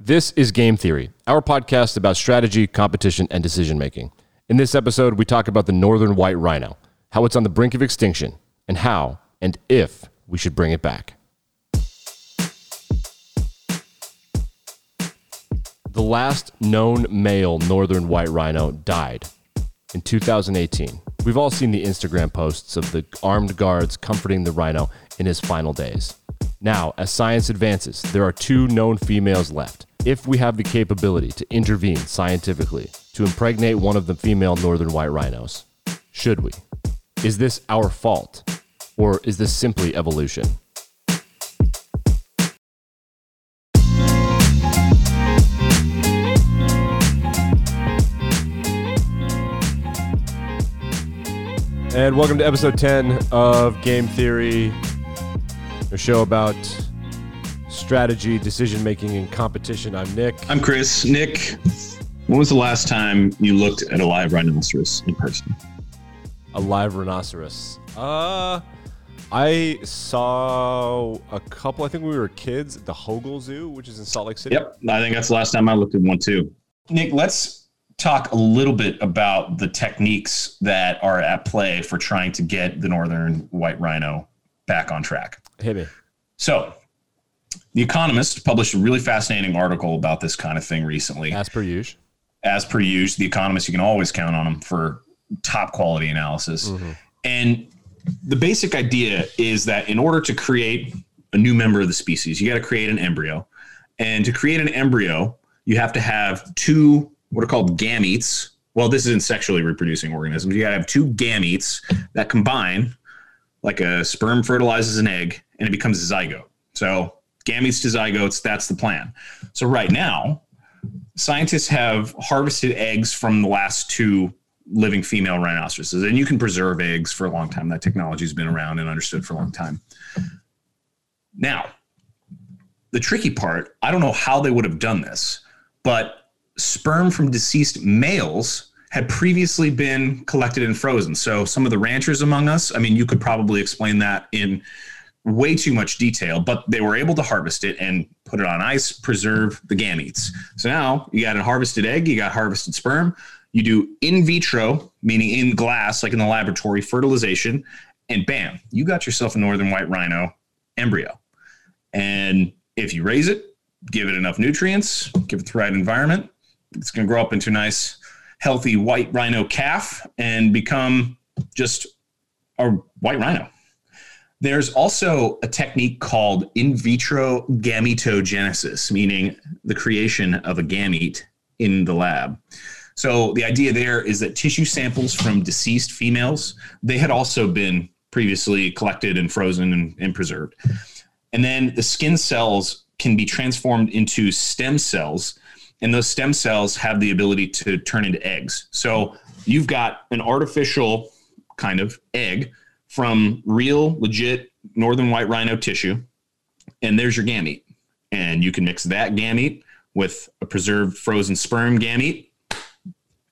This is Game Theory, our podcast about strategy, competition, and decision making. In this episode, we talk about the northern white rhino, how it's on the brink of extinction, and how and if we should bring it back. The last known male northern white rhino died in 2018. We've all seen the Instagram posts of the armed guards comforting the rhino in his final days. Now, as science advances, there are two known females left. If we have the capability to intervene scientifically to impregnate one of the female northern white rhinos, should we? Is this our fault? Or is this simply evolution? And welcome to episode 10 of Game Theory, a show about strategy, decision making, and competition. I'm Nick. I'm Chris. Nick, when was the last time you looked at a live rhinoceros in person? A live rhinoceros. Uh, I saw a couple. I think we were kids at the Hogle Zoo, which is in Salt Lake City. Yep, I think that's the last time I looked at one too. Nick, let's talk a little bit about the techniques that are at play for trying to get the northern white rhino back on track. Hit me. So, The Economist published a really fascinating article about this kind of thing recently. As per usual. As per usual, The Economist, you can always count on them for top quality analysis. Mm-hmm. And the basic idea is that in order to create a new member of the species, you got to create an embryo. And to create an embryo, you have to have two what are called gametes. Well, this isn't sexually reproducing organisms. You got to have two gametes that combine, like a sperm fertilizes an egg, and it becomes a zygote. So gametes to zygotes, that's the plan. So right now, scientists have harvested eggs from the last two living female rhinoceroses, and you can preserve eggs for a long time. That technology has been around and understood for a long time. Now, the tricky part, I don't know how they would have done this, but sperm from deceased males had previously been collected and frozen. So some of the ranchers among us, I mean, you could probably explain that in way too much detail, but they were able to harvest it and put it on ice, preserve the gametes. So now you got a harvested egg, you got harvested sperm. You do in vitro, meaning in glass, like in the laboratory, fertilization, and bam, you got yourself a northern white rhino embryo. And if you raise it, give it enough nutrients, give it the right environment, it's going to grow up into a nice, healthy white rhino calf and become just a white rhino. There's also a technique called in vitro gametogenesis, meaning the creation of a gamete in the lab. So the idea there is that tissue samples from deceased females, they had also been previously collected and frozen and, and preserved. And then the skin cells can be transformed into stem cells and those stem cells have the ability to turn into eggs. So you've got an artificial kind of egg from real, legit northern white rhino tissue, and there's your gamete. And you can mix that gamete with a preserved frozen sperm gamete.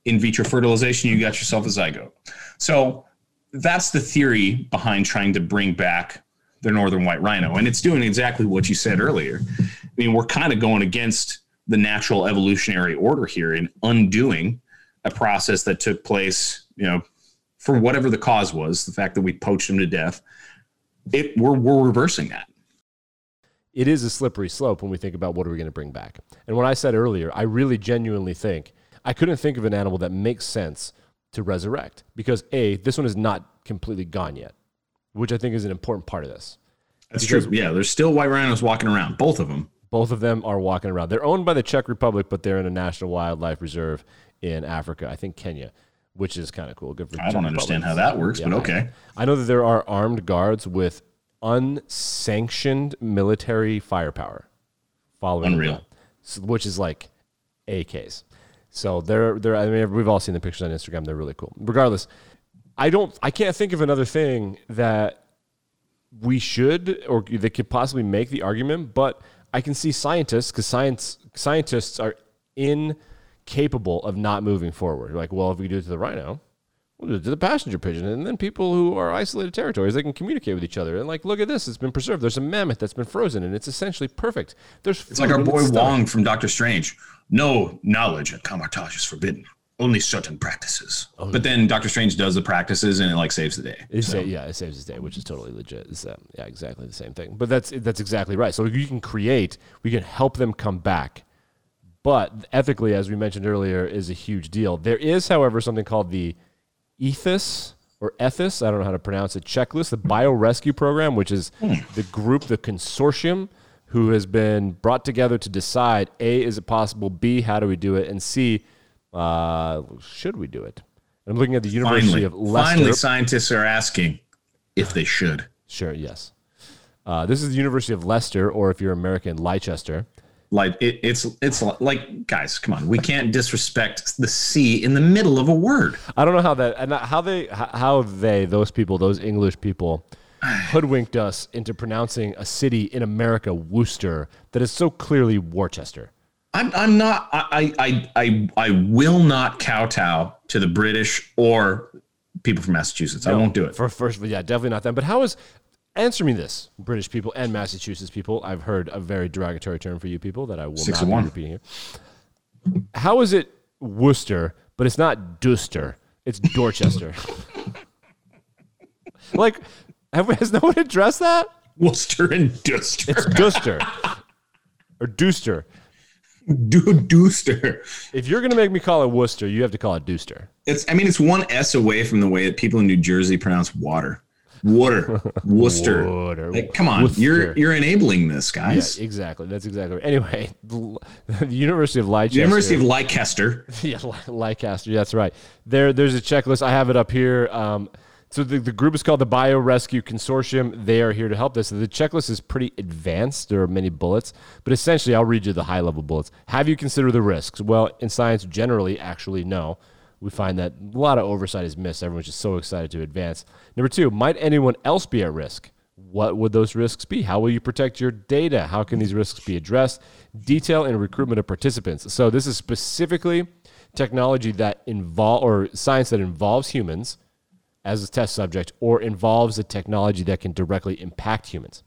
In vitro fertilization, you got yourself a zygote. So that's the theory behind trying to bring back the northern white rhino. And it's doing exactly what you said earlier. I mean, we're kind of going against the natural evolutionary order here in undoing a process that took place, you know, for whatever the cause was, the fact that we poached him to death, it we're we're reversing that. It is a slippery slope when we think about what are we going to bring back. And when I said earlier, I really genuinely think I couldn't think of an animal that makes sense to resurrect because a this one is not completely gone yet, which I think is an important part of this. That's because true. Yeah, there's still white rhinos walking around, both of them. Both of them are walking around. They're owned by the Czech Republic, but they're in a national wildlife reserve in Africa. I think Kenya, which is kind of cool. Good for. I don't understand how that works, yeah, but okay. I, I know that there are armed guards with unsanctioned military firepower following Unreal. Them, which is like a case. So they're they're. I mean, we've all seen the pictures on Instagram. They're really cool. Regardless, I don't. I can't think of another thing that we should or they could possibly make the argument, but I can see scientists because science scientists are incapable of not moving forward. Like, well, if we do it to the rhino, we'll do it to the passenger pigeon, and then people who are isolated territories they can communicate with each other. And like, look at this, it's been preserved. There's a mammoth that's been frozen, and it's essentially perfect. There's it's like our boy Wong from Doctor Strange. No knowledge at Kamar-Taj is forbidden. Only certain practices. Oh, but then Doctor Strange does the practices, and it like saves the day. It so. sa- yeah, it saves his day, which is totally legit. It's, um, yeah, exactly the same thing. But that's that's exactly right. So you can create, we can help them come back. But ethically, as we mentioned earlier, is a huge deal. There is, however, something called the ethos or ethos, I don't know how to pronounce it, checklist, the biorescue program, which is hmm. the group, the consortium who has been brought together to decide A, is it possible? B, how do we do it? And C, uh, should we do it? I'm looking at the University finally, of Leicester. Finally, scientists are asking if they should. Sure, yes. Uh, this is the University of Leicester, or if you're American, Leicester like it, it's it's like guys come on we can't disrespect the c in the middle of a word i don't know how that and how they how they those people those english people hoodwinked us into pronouncing a city in america worcester that is so clearly worcester i'm, I'm not I, I i i will not kowtow to the british or people from massachusetts no, i won't do it for first yeah definitely not them but how is Answer me this, British people and Massachusetts people. I've heard a very derogatory term for you people that I will Six not be repeating here. How is it Worcester, but it's not Duster? It's Dorchester. like, have, has no one addressed that? Worcester and Duster. It's Duster or Dooster. Dude, Dooster. If you're gonna make me call it Worcester, you have to call it Dooster. It's. I mean, it's one S away from the way that people in New Jersey pronounce water. Water, Worcester. Water. Like, come on, Worcester. you're you're enabling this, guys. Yeah, exactly. That's exactly right. Anyway, the, University of Leicester. University of Leicester. yeah, Leicester. That's right. There, there's a checklist. I have it up here. Um, so the, the group is called the Biorescue Consortium. They are here to help this. The checklist is pretty advanced. There are many bullets, but essentially, I'll read you the high level bullets. Have you considered the risks? Well, in science, generally, actually, no we find that a lot of oversight is missed. Everyone's just so excited to advance. Number two, might anyone else be at risk? What would those risks be? How will you protect your data? How can these risks be addressed? Detail and recruitment of participants. So this is specifically technology that involve or science that involves humans as a test subject or involves a technology that can directly impact humans.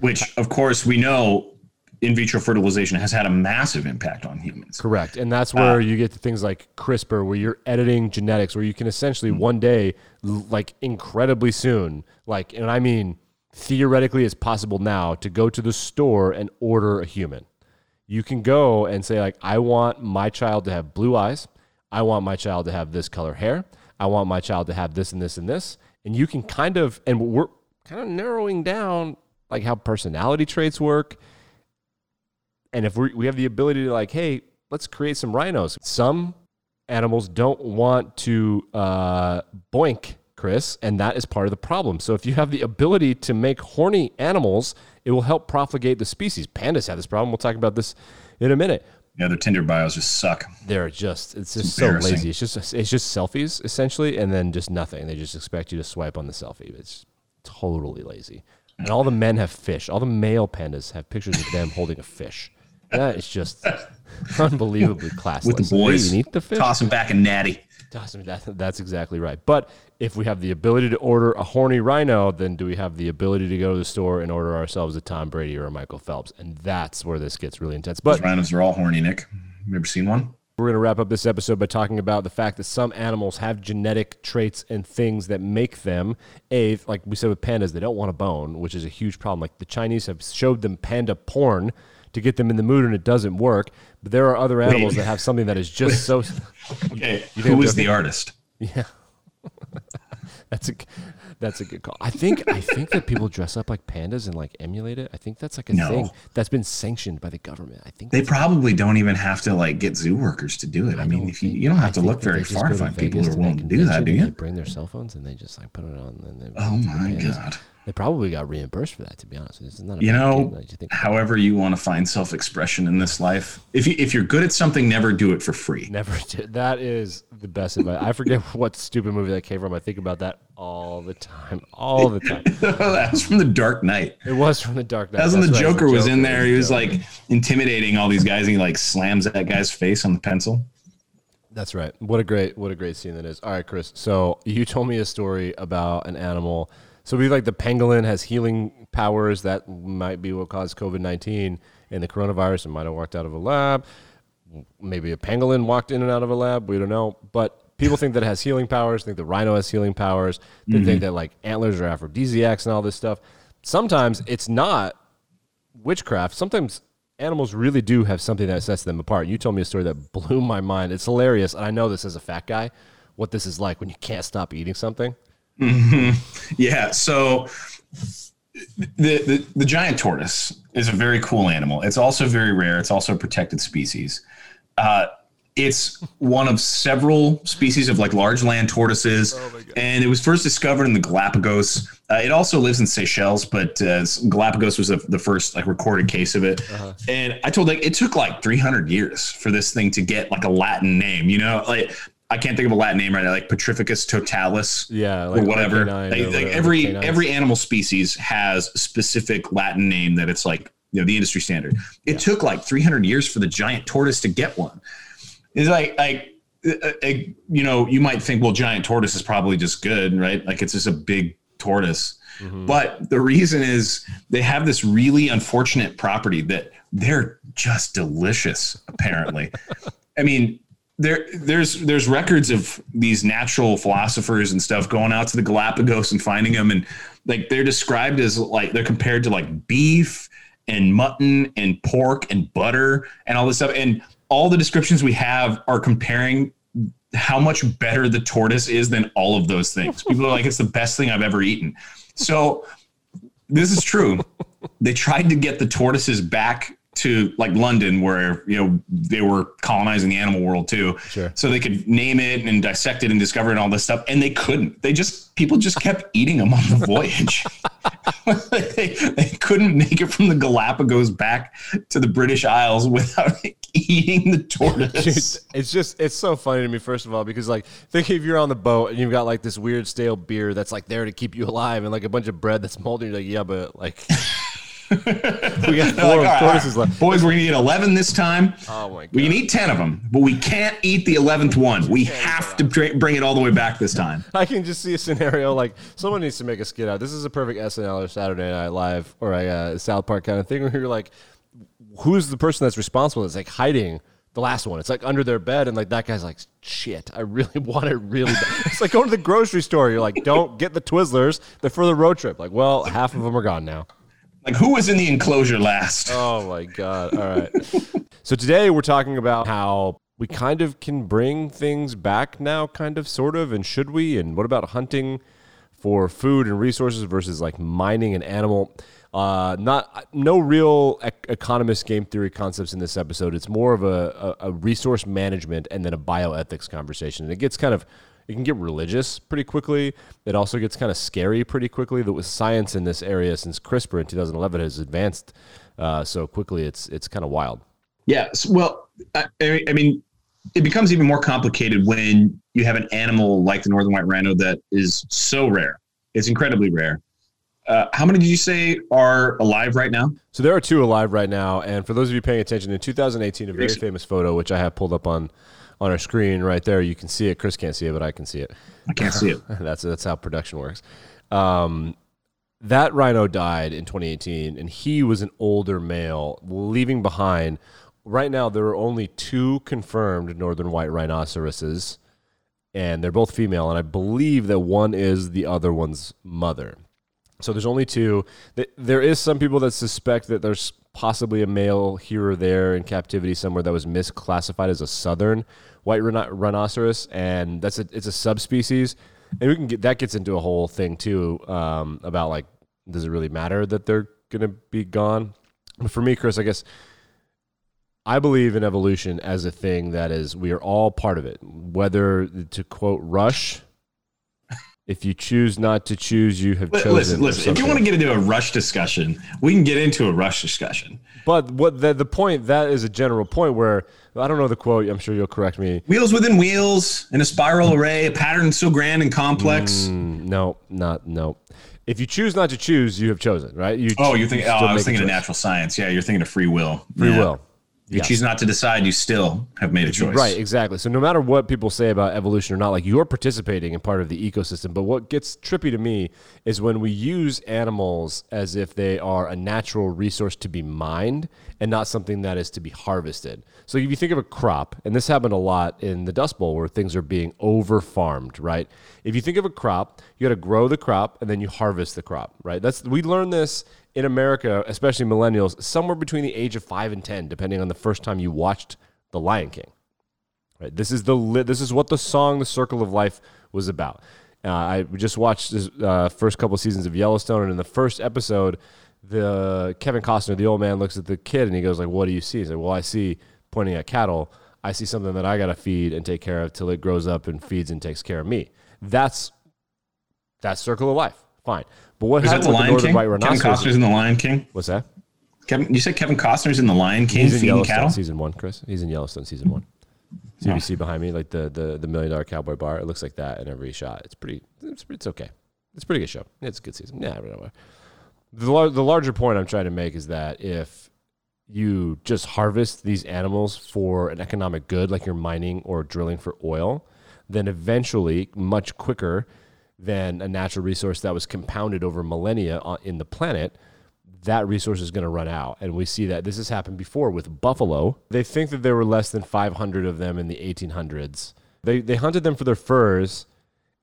Which, of course, we know in vitro fertilization has had a massive impact on humans. Correct. And that's where uh, you get to things like CRISPR, where you're editing genetics, where you can essentially mm-hmm. one day, like incredibly soon, like, and I mean theoretically it's possible now to go to the store and order a human. You can go and say, like, I want my child to have blue eyes. I want my child to have this color hair. I want my child to have this and this and this. And you can kind of, and we're kind of narrowing down like how personality traits work and if we have the ability to like, hey, let's create some rhinos. Some animals don't want to uh, boink, Chris, and that is part of the problem. So if you have the ability to make horny animals, it will help propagate the species. Pandas have this problem. We'll talk about this in a minute. Yeah, their Tinder bios just suck. They're just it's just it's so lazy. It's just it's just selfies essentially, and then just nothing. They just expect you to swipe on the selfie. It's totally lazy. And all the men have fish. All the male pandas have pictures of them holding a fish. That is just unbelievably classless. With the boys, you the fish? toss them back a natty. That, that's exactly right. But if we have the ability to order a horny rhino, then do we have the ability to go to the store and order ourselves a Tom Brady or a Michael Phelps? And that's where this gets really intense. But Those rhinos are all horny, Nick. You ever seen one? We're going to wrap up this episode by talking about the fact that some animals have genetic traits and things that make them a like we said with pandas, they don't want a bone, which is a huge problem. Like the Chinese have showed them panda porn to get them in the mood and it doesn't work. But there are other animals Wait. that have something that is just so. okay, who is the artist? Yeah, that's a that's a good call. I think I think that people dress up like pandas and like emulate it. I think that's like a no. thing that's been sanctioned by the government. I think they probably don't even have to like get zoo workers to do it. I, I mean, if you you don't have I to look very far to find people who are willing to do that, do you? They bring their cell phones and they just like put it on. And they oh my god. They probably got reimbursed for that, to be honest. Is not you know, you however you want to find self-expression in this life. If you if you're good at something, never do it for free. Never. Do, that is the best advice. I forget what stupid movie that came from. I think about that all the time, all the time. That's from the Dark Knight. It was from the Dark Knight. That's when the Joker, was in there. He was like intimidating all these guys, and he like slams that guy's face on the pencil. That's right. What a great what a great scene that is. All right, Chris. So you told me a story about an animal. So we like the pangolin has healing powers that might be what caused COVID nineteen and the coronavirus. It might have walked out of a lab. Maybe a pangolin walked in and out of a lab. We don't know. But people think that it has healing powers. Think the rhino has healing powers. They think mm-hmm. that like antlers are aphrodisiacs and all this stuff. Sometimes it's not witchcraft. Sometimes animals really do have something that sets them apart. You told me a story that blew my mind. It's hilarious, and I know this as a fat guy, what this is like when you can't stop eating something. Yeah. So the, the the giant tortoise is a very cool animal. It's also very rare. It's also a protected species. Uh, it's one of several species of like large land tortoises, and it was first discovered in the Galapagos. Uh, it also lives in Seychelles, but uh, Galapagos was the, the first like recorded case of it. And I told like it took like 300 years for this thing to get like a Latin name. You know, like I can't think of a Latin name right now, like Petrificus totalis Yeah, or whatever. Like, or like every canines. every animal species has a specific Latin name that it's like you know the industry standard. It took like 300 years for the giant tortoise to get one. It's like like uh, uh, you know you might think well giant tortoise is probably just good right like it's just a big tortoise. But the reason is they have this really unfortunate property that they're just delicious apparently. I mean, there there's there's records of these natural philosophers and stuff going out to the Galapagos and finding them and like they're described as like they're compared to like beef and mutton and pork and butter and all this stuff and all the descriptions we have are comparing how much better the tortoise is than all of those things. People are like it's the best thing I've ever eaten. So this is true. they tried to get the tortoises back to like London, where you know they were colonizing the animal world too. Sure. So they could name it and dissect it and discover it and all this stuff, and they couldn't. They just people just kept eating them on the voyage. they, they couldn't make it from the Galapagos back to the British Isles without eating the tortoise. Dude, it's just it's so funny to me first of all because like think if you're on the boat and you've got like this weird stale beer that's like there to keep you alive and like a bunch of bread that's moldy you're like yeah but like we got four like, "All right, tortoises all right, left Boys, we're gonna eat eleven this time. oh my god We can eat 10 of them, but we can't eat the 11th one. We have to bring it all the way back this time. I can just see a scenario like someone needs to make a skit out. This is a perfect SNL or Saturday Night Live or a uh, South Park kind of thing where you're like, who's the person that's responsible? That's like hiding the last one. It's like under their bed, and like that guy's like, shit, I really want it really bad. it's like going to the grocery store. You're like, don't get the Twizzlers. They're for the road trip. Like, well, half of them are gone now. Like, who was in the enclosure last? Oh my god! All right. so today we're talking about how we kind of can bring things back now, kind of, sort of, and should we? And what about hunting for food and resources versus like mining an animal? Uh, not no real ec- economist game theory concepts in this episode. It's more of a, a, a resource management and then a bioethics conversation. And it gets kind of it can get religious pretty quickly. It also gets kind of scary pretty quickly. That with science in this area since CRISPR in 2011 has advanced uh, so quickly, it's it's kind of wild. Yes. Well, I, I mean, it becomes even more complicated when you have an animal like the northern white rhino that is so rare. It's incredibly rare. Uh, how many did you say are alive right now? So there are two alive right now, and for those of you paying attention, in 2018, a very famous photo which I have pulled up on on our screen right there. You can see it. Chris can't see it, but I can see it. I can't see it. that's that's how production works. Um, that rhino died in 2018, and he was an older male, leaving behind. Right now, there are only two confirmed northern white rhinoceroses, and they're both female. And I believe that one is the other one's mother. So there's only two. There is some people that suspect that there's possibly a male here or there in captivity somewhere that was misclassified as a southern white rhino- rhinoceros, and that's a it's a subspecies. And we can get that gets into a whole thing too um, about like does it really matter that they're gonna be gone? But for me, Chris, I guess I believe in evolution as a thing that is we are all part of it. Whether to quote Rush, if you choose not to choose, you have chosen. Listen, listen. If you want to get into a rush discussion, we can get into a rush discussion. But what the the point that is a general point where I don't know the quote. I'm sure you'll correct me. Wheels within wheels in a spiral array, a pattern so grand and complex. Mm, no, not no. If you choose not to choose, you have chosen, right? You Oh, you think? Oh, I was thinking of natural science. Yeah, you're thinking of free will. free Yeah. will. You choose not to decide, you still have made a choice. Right, exactly. So no matter what people say about evolution or not, like you're participating in part of the ecosystem. But what gets trippy to me is when we use animals as if they are a natural resource to be mined and not something that is to be harvested. So if you think of a crop, and this happened a lot in the Dust Bowl where things are being over farmed, right? If you think of a crop, you got to grow the crop and then you harvest the crop, right? That's we learned this in America, especially millennials, somewhere between the age of five and ten, depending on the first time you watched The Lion King. Right. This is the this is what the song "The Circle of Life" was about. Uh, I just watched the uh, first couple seasons of Yellowstone, and in the first episode, the Kevin Costner, the old man, looks at the kid and he goes like, "What do you see?" He said, "Well, I see pointing at cattle. I see something that I got to feed and take care of till it grows up and feeds and takes care of me." That's that circle of life. Fine. But what Is that the with the Lion northern King? white Kevin? Costner's in the Lion King. What's that? Kevin, you said Kevin Costner's in the Lion King He's in Yellowstone cattle. season one, Chris. He's in Yellowstone season one. So you oh. see behind me, like the the the million dollar cowboy bar. It looks like that in every shot. It's pretty. It's, it's okay. It's a pretty good show. It's a good season. Yeah, whatever. The lar- the larger point I'm trying to make is that if you just harvest these animals for an economic good, like you're mining or drilling for oil, then eventually, much quicker than a natural resource that was compounded over millennia in the planet, that resource is going to run out. And we see that this has happened before with buffalo. They think that there were less than 500 of them in the 1800s. They, they hunted them for their furs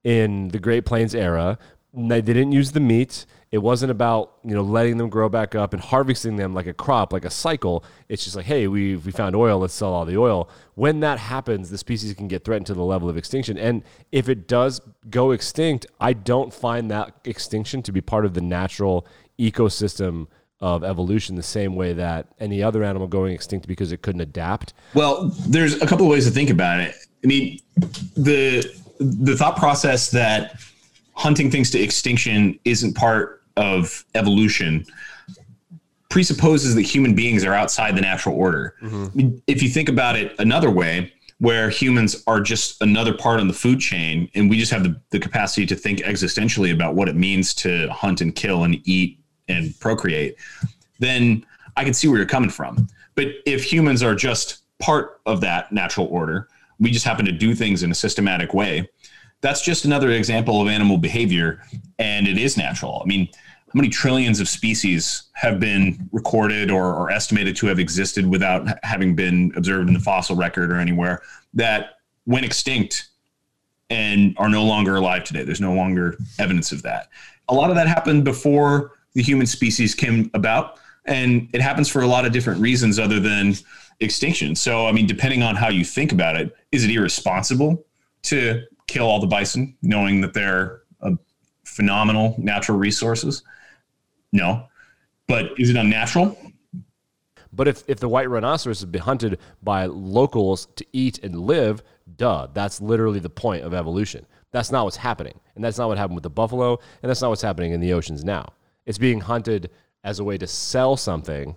in the Great Plains era. They didn't use the meat. It wasn't about you know letting them grow back up and harvesting them like a crop, like a cycle. It's just like, hey, we we found oil, let's sell all the oil. When that happens, the species can get threatened to the level of extinction. And if it does go extinct, I don't find that extinction to be part of the natural ecosystem of evolution the same way that any other animal going extinct because it couldn't adapt. Well, there's a couple of ways to think about it. I mean, the the thought process that hunting things to extinction isn't part of evolution presupposes that human beings are outside the natural order. Mean, if you think about it another way, where humans are just another part on the food chain, and we just have the, the capacity to think existentially about what it means to hunt and kill and eat and procreate, then I can see where you're coming from. But if humans are just part of that natural order, we just happen to do things in a systematic way. That's just another example of animal behavior, and it is natural. I mean, how many trillions of species have been recorded or, or estimated to have existed without having been observed in the fossil record or anywhere that went extinct and are no longer alive today? There's no longer evidence of that. A lot of that happened before the human species came about, and it happens for a lot of different reasons other than extinction. So, I mean, depending on how you think about it, is it irresponsible to kill all the bison, knowing that they're a phenomenal natural resources? No. But is it unnatural? But if, if the white rhinoceros has been hunted by locals to eat and live, duh, that's literally the point of evolution. That's not what's happening. And that's not what happened with the buffalo, and that's not what's happening in the oceans now. It's being hunted as a way to sell something,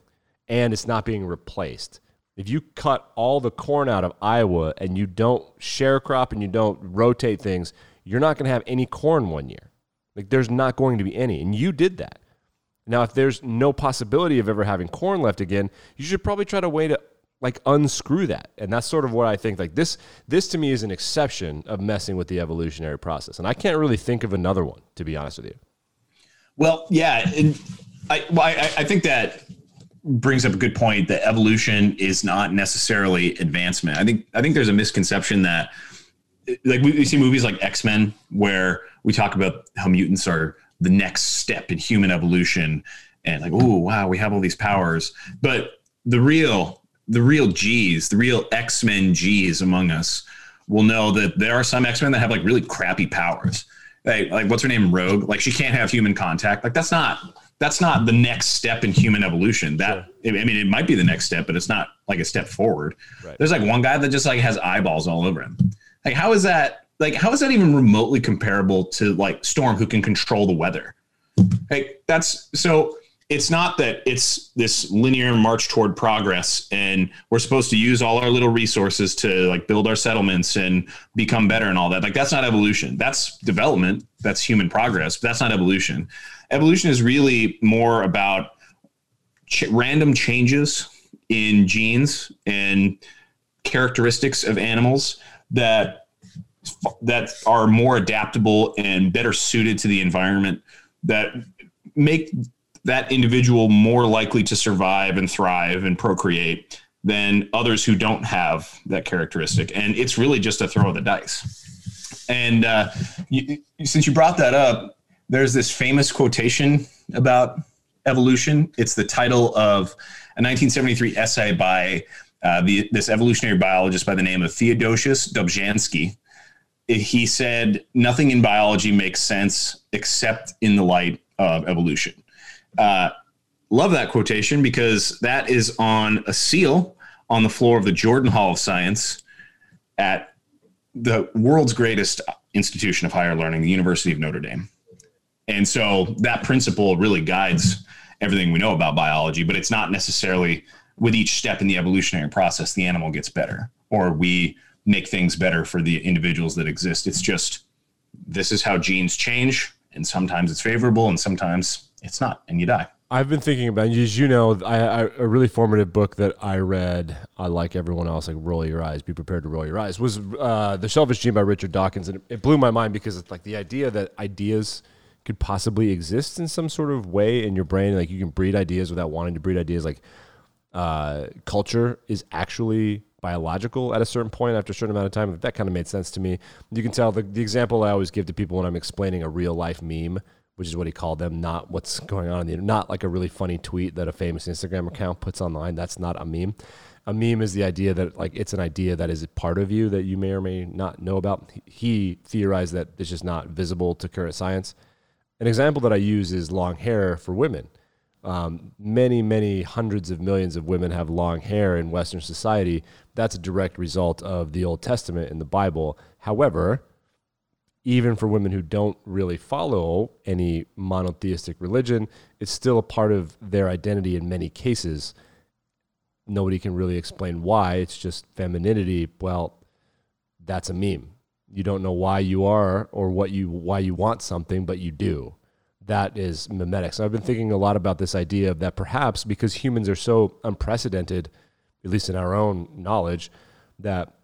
and it's not being replaced. If you cut all the corn out of Iowa and you don't share crop and you don't rotate things, you're not going to have any corn one year. Like there's not going to be any. And you did that. Now, if there's no possibility of ever having corn left again, you should probably try to way to like unscrew that. And that's sort of what I think. Like this, this to me is an exception of messing with the evolutionary process. And I can't really think of another one, to be honest with you. Well, yeah, and I, well, I, I think that brings up a good point that evolution is not necessarily advancement. I think I think there's a misconception that like we, we see movies like X-Men where we talk about how mutants are the next step in human evolution and like oh wow we have all these powers but the real the real G's the real X-Men G's among us will know that there are some X-Men that have like really crappy powers like, like what's her name? Rogue? Like she can't have human contact. Like that's not that's not the next step in human evolution. That i mean it might be the next step but it's not like a step forward. Right. there's like one guy that just like has eyeballs all over him. Like how is that like how is that even remotely comparable to like storm who can control the weather? Like that's so it's not that it's this linear march toward progress and we're supposed to use all our little resources to like build our settlements and become better and all that. Like that's not evolution. That's development. That's human progress but that's not evolution. Evolution is really more about ch- random changes in genes and characteristics of animals that that are more adaptable and better suited to the environment that make that individual more likely to survive and thrive and procreate than others who don't have that characteristic. And it's really just a throw of the dice. And uh, you, since you brought that up, there's this famous quotation about evolution. It's the title of a 1973 essay by uh, the, this evolutionary biologist by the name of Theodosius Dobzhansky. He said, Nothing in biology makes sense except in the light of evolution. Uh, love that quotation because that is on a seal on the floor of the Jordan Hall of Science at the world's greatest institution of higher learning, the University of Notre Dame. And so that principle really guides everything we know about biology, but it's not necessarily with each step in the evolutionary process, the animal gets better or we make things better for the individuals that exist. It's just this is how genes change, and sometimes it's favorable and sometimes it's not, and you die. I've been thinking about, as you know, I, I, a really formative book that I read, I like everyone else, like Roll Your Eyes, Be Prepared to Roll Your Eyes, was uh, The Selfish Gene by Richard Dawkins. And it, blew my mind because it's like the idea that ideas could possibly exist in some sort of way in your brain. Like you can breed ideas without wanting to breed ideas. Like uh, culture is actually biological at a certain point after a certain amount of time. That kind of made sense to me. You can tell the, the example I always give to people when I'm explaining a real life meme, which is what he called them, not what's going on in the not like a really funny tweet that a famous Instagram account puts online. That's not a meme. A meme is the idea that like it's an idea that is a part of you that you may or may not know about. He theorized that it's just not visible to current science. An example that I use is long hair for women. Um, many, many hundreds of millions of women have long hair in Western society. That's a direct result of the Old Testament in the Bible. However, even for women who don't really follow any monotheistic religion, it's still a part of their identity in many cases. Nobody can really explain why. It's just femininity. Well, that's a meme. You don't know why you are or what you why you want something, but you do that is memetics. I've been thinking a lot about this idea of that perhaps because humans are so unprecedented, at least in our own knowledge, that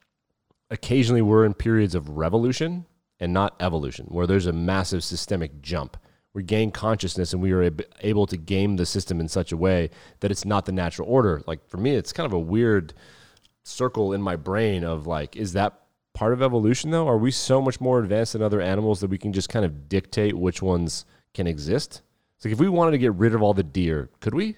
occasionally we're in periods of revolution and not evolution, where there's a massive systemic jump. We gain consciousness and we are able to game the system in such a way that it's not the natural order. Like for me, it's kind of a weird circle in my brain of like, is that part of evolution though? Are we so much more advanced than other animals that we can just kind of dictate which ones? can exist? It's like if we wanted to get rid of all the deer, could we?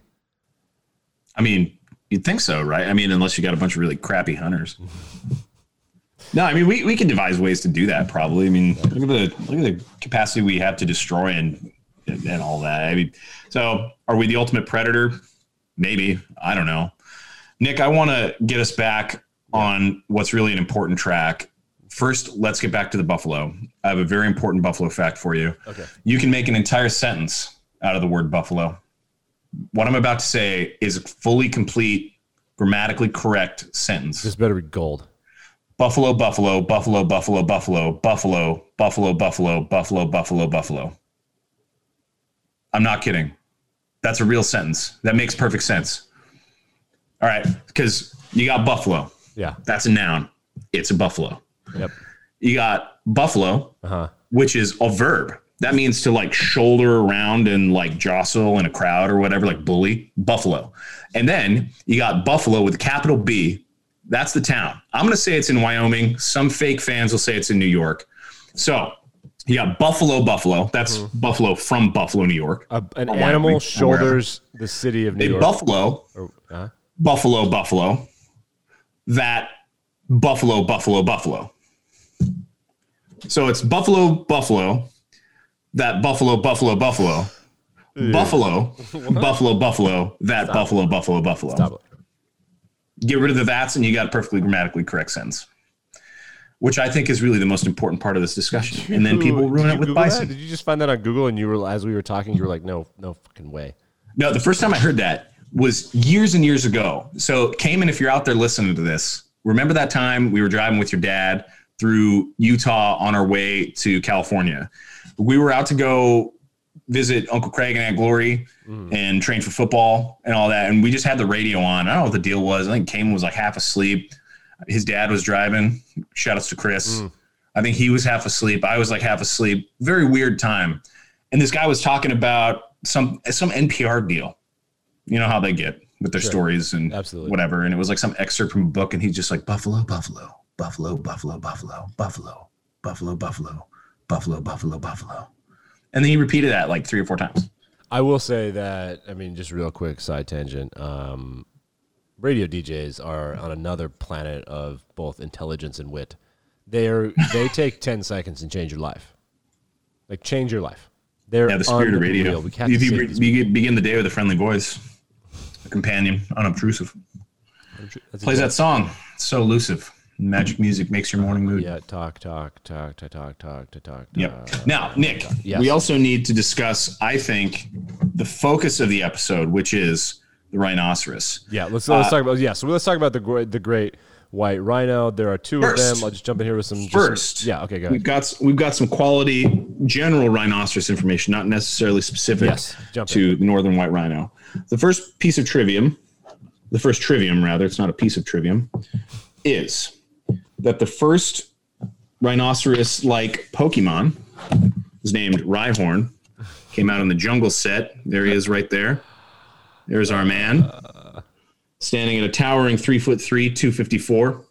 I mean, you'd think so, right? I mean, unless you got a bunch of really crappy hunters. no, I mean, we, we can devise ways to do that. Probably. I mean, look at the look at the capacity we have to destroy and and all that. I mean, so are we the ultimate predator? Maybe. I don't know. Nick, I want to get us back on what's really an important track First, let's get back to the buffalo. I have a very important buffalo fact for you. Okay. You can make an entire sentence out of the word buffalo. What I'm about to say is a fully complete, grammatically correct sentence. This better be gold. Buffalo, buffalo, buffalo, buffalo, buffalo, buffalo, buffalo, buffalo, buffalo, buffalo, buffalo. I'm not kidding. That's a real sentence. That makes perfect sense. All right, because you got buffalo. Yeah. That's a noun. It's a buffalo. Yep. You got buffalo, uh-huh. which is a verb. That means to like shoulder around and like jostle in a crowd or whatever, like bully, buffalo. And then you got buffalo with a capital B. That's the town. I'm going to say it's in Wyoming. Some fake fans will say it's in New York. So you got Buffalo, Buffalo. That's mm-hmm. Buffalo from Buffalo, New York. Uh, an animal shoulders the city of New a York. Buffalo, or, uh? Buffalo, Buffalo. That Buffalo, Buffalo, Buffalo. So it's Buffalo, Buffalo, that Buffalo, Buffalo, Buffalo. Buffalo, Buffalo, Buffalo, that Stop Buffalo, it. Buffalo, Buffalo. Get rid of the that's and you got a perfectly grammatically correct sentence. Which I think is really the most important part of this discussion. You, and then people ruin it with Google bison. That? Did you just find that on Google and you were as we were talking, you were like, no, no fucking way. No, the first time I heard that was years and years ago. So Cayman, if you're out there listening to this, remember that time we were driving with your dad through Utah on our way to California. We were out to go visit Uncle Craig and Aunt Glory and train for football and all that. And we just had the radio on. I don't know what the deal was. I think Cayman was like half asleep. His dad was driving. Shout outs to Chris. I think he was half asleep. I was like half asleep. Very weird time. And this guy was talking about some some NPR deal. You know how they get with their stories and Absolutely. whatever. And it was like some excerpt from a book, and he's just like Buffalo, Buffalo, Buffalo, Buffalo, Buffalo, Buffalo, Buffalo, Buffalo, Buffalo, Buffalo, Buffalo. And then he repeated that like three or four times. I will say that I mean, just real quick side tangent. Um, radio DJs are on another planet of both intelligence and wit. They're they take ten seconds and change your life, like change your life. They're Yeah, the spirit of radio. We can't If you be- begin the day with a friendly voice, a companion, unobtrusive. That's Plays exact- that song. it's So elusive. Magic music makes your morning mood. Yeah, talk, talk, talk, talk, talk, talk, talk. talk yep. Now, Nick, talk. Yes. we also need to discuss, I think, the focus of the episode, which is the rhinoceros. Yeah, let's let's uh, talk about yeah. So let's talk about the the great white rhino. There are two first, of them. I'll just jump in here with some first. Just, yeah, okay, go. Ahead. We've got we've got some quality general rhinoceros information, not necessarily specific yes, to in. northern white rhino. The first piece of trivium, the first trivium rather, it's not a piece of trivium, is that the first rhinoceros-like Pokemon is named Rhyhorn. Came out in the jungle set. There he is, right there. There's our man, standing at a towering three foot three, two fifty four.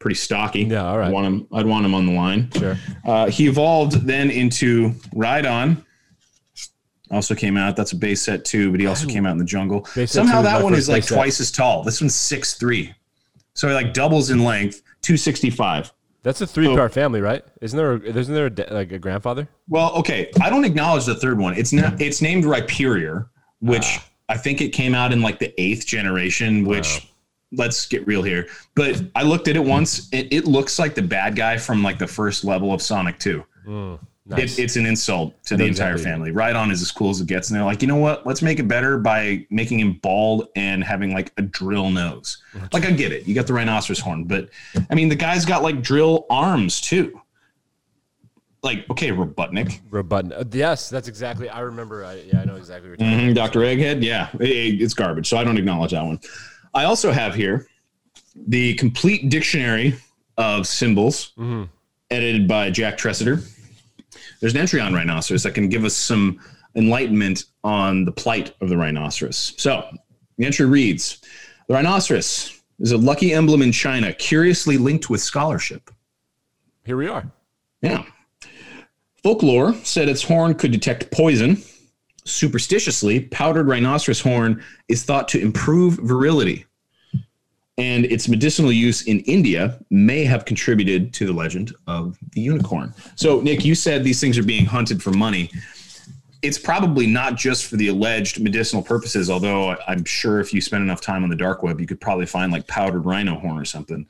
Pretty stocky. Yeah, all right. I'd want him. I'd want him on the line. Sure. Uh, he evolved then into Rhydon. Also came out. That's a base set too, but he also came out in the jungle. Base set Somehow two is that my one first is like base set. twice as tall. This one's six three, so he like doubles in length. Two sixty five. That's a three part family, right? Isn't there? A, isn't there a, like a grandfather? Well, okay. I don't acknowledge the third one. It's not. Mm-hmm. It's named Rhyperior, which Ah. I think it came out in like the eighth generation. Which, ah. let's get real here. But I looked at it once. It, it looks like the bad guy from like the first level of Sonic Two. Hmm. Nice. It, it's an insult to the entire exactly. family. on is as cool as it gets, and they're like, you know what? Let's make it better by making him bald and having like a drill nose. Like I get it, you got the rhinoceros horn, but I mean the guy's got like drill arms too. Like okay, Robotnik, Robot. uh, yes, that's exactly. I remember. I, yeah, I know exactly what you're talking Mhm, Dr. Egghead, yeah, it- it's garbage. So I don't acknowledge that one. I also have here the complete dictionary of symbols, edited by Jack Tresidder. There's an entry on rhinoceros that can give us some enlightenment on the plight of the rhinoceros. So the entry reads The rhinoceros is a lucky emblem in China, curiously linked with scholarship. Here we are. Yeah. Folklore said its horn could detect poison. Superstitiously, powdered rhinoceros horn is thought to improve virility. And its medicinal use in India may have contributed to the legend of the unicorn. So, Nick, you said these things are being hunted for money. It's probably not just for the alleged medicinal purposes, although I'm sure if you spend enough time on the dark web, you could probably find like powdered rhino horn or something.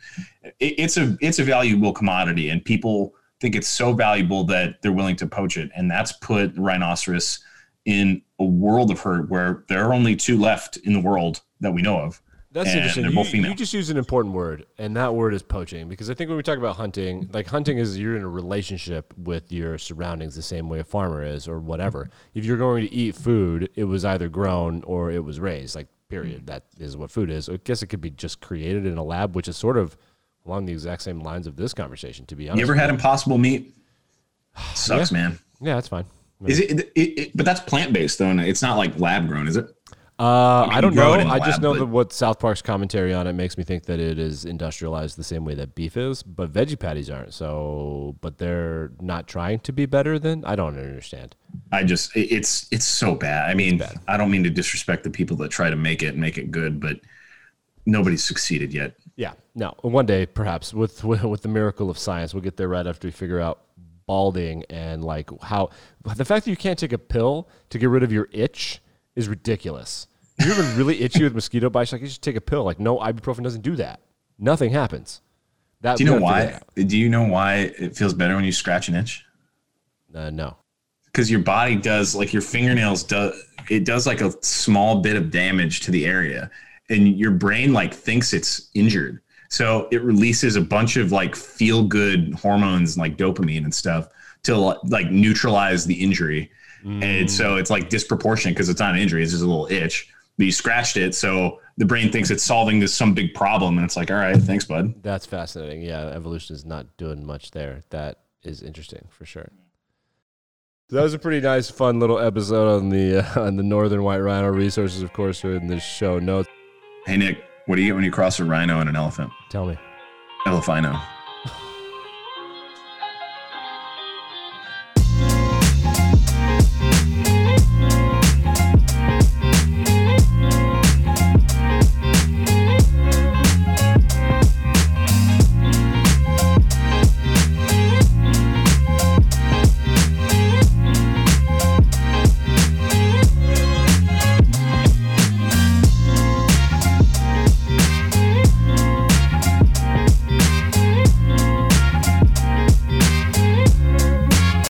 It's a it's a valuable commodity, and people think it's so valuable that they're willing to poach it, and that's put rhinoceros in a world of hurt where there are only two left in the world that we know of. That's And interesting. they're You, both female. you just used an important word, and that word is poaching. Because I think when we talk about hunting, like hunting is you're in a relationship with your surroundings the same way a farmer is, or whatever. If you're going to eat food, it was either grown or it was raised. Like period. Mm. That is what food is. I guess it could be just created in a lab, which is sort of along the exact same lines of this conversation. To be honest, You ever had impossible meat? Sucks, man. Yeah, that's fine. Is it, it, it? But that's plant based though, and it's not like lab grown, is it? Uh, I, don't know. I just lab, know but- that what South Park's commentary on it makes me think that it is industrialized the same way that beef is, but veggie patties aren't. So, but they're not trying to be better than. I don't understand. I just it's it's so bad. I mean, I don't mean to disrespect the people that try to make it and make it good, but nobody's succeeded yet. Yeah, no. One day, perhaps with with the miracle of science, we'll get there right after we figure out balding and like how the fact that you can't take a pill to get rid of your itch is ridiculous. You ever really itchy with mosquito bites? Like you should take a pill. Like no, ibuprofen doesn't do that. Nothing happens. That Do you know we gotta figure why? Do you know why it feels better when you scratch an itch? Uh, no. Because your body does like your fingernails do it does like a small bit of damage to the area, and your brain like thinks it's injured, so it releases a bunch of like feel good hormones like dopamine and stuff to like neutralize the injury. And so it's like disproportionate because it's not an injury, it's just a little itch. But you scratched it, so the brain thinks it's solving this some big problem, and it's like, all right, thanks, bud. That's fascinating. Yeah, evolution is not doing much there. That is interesting for sure. So that was a pretty nice, fun little episode on the uh, on the northern white rhino resources. Of course, are in the show notes. Hey Nick, what do you get when you cross a rhino and an elephant? Tell me. Elephino.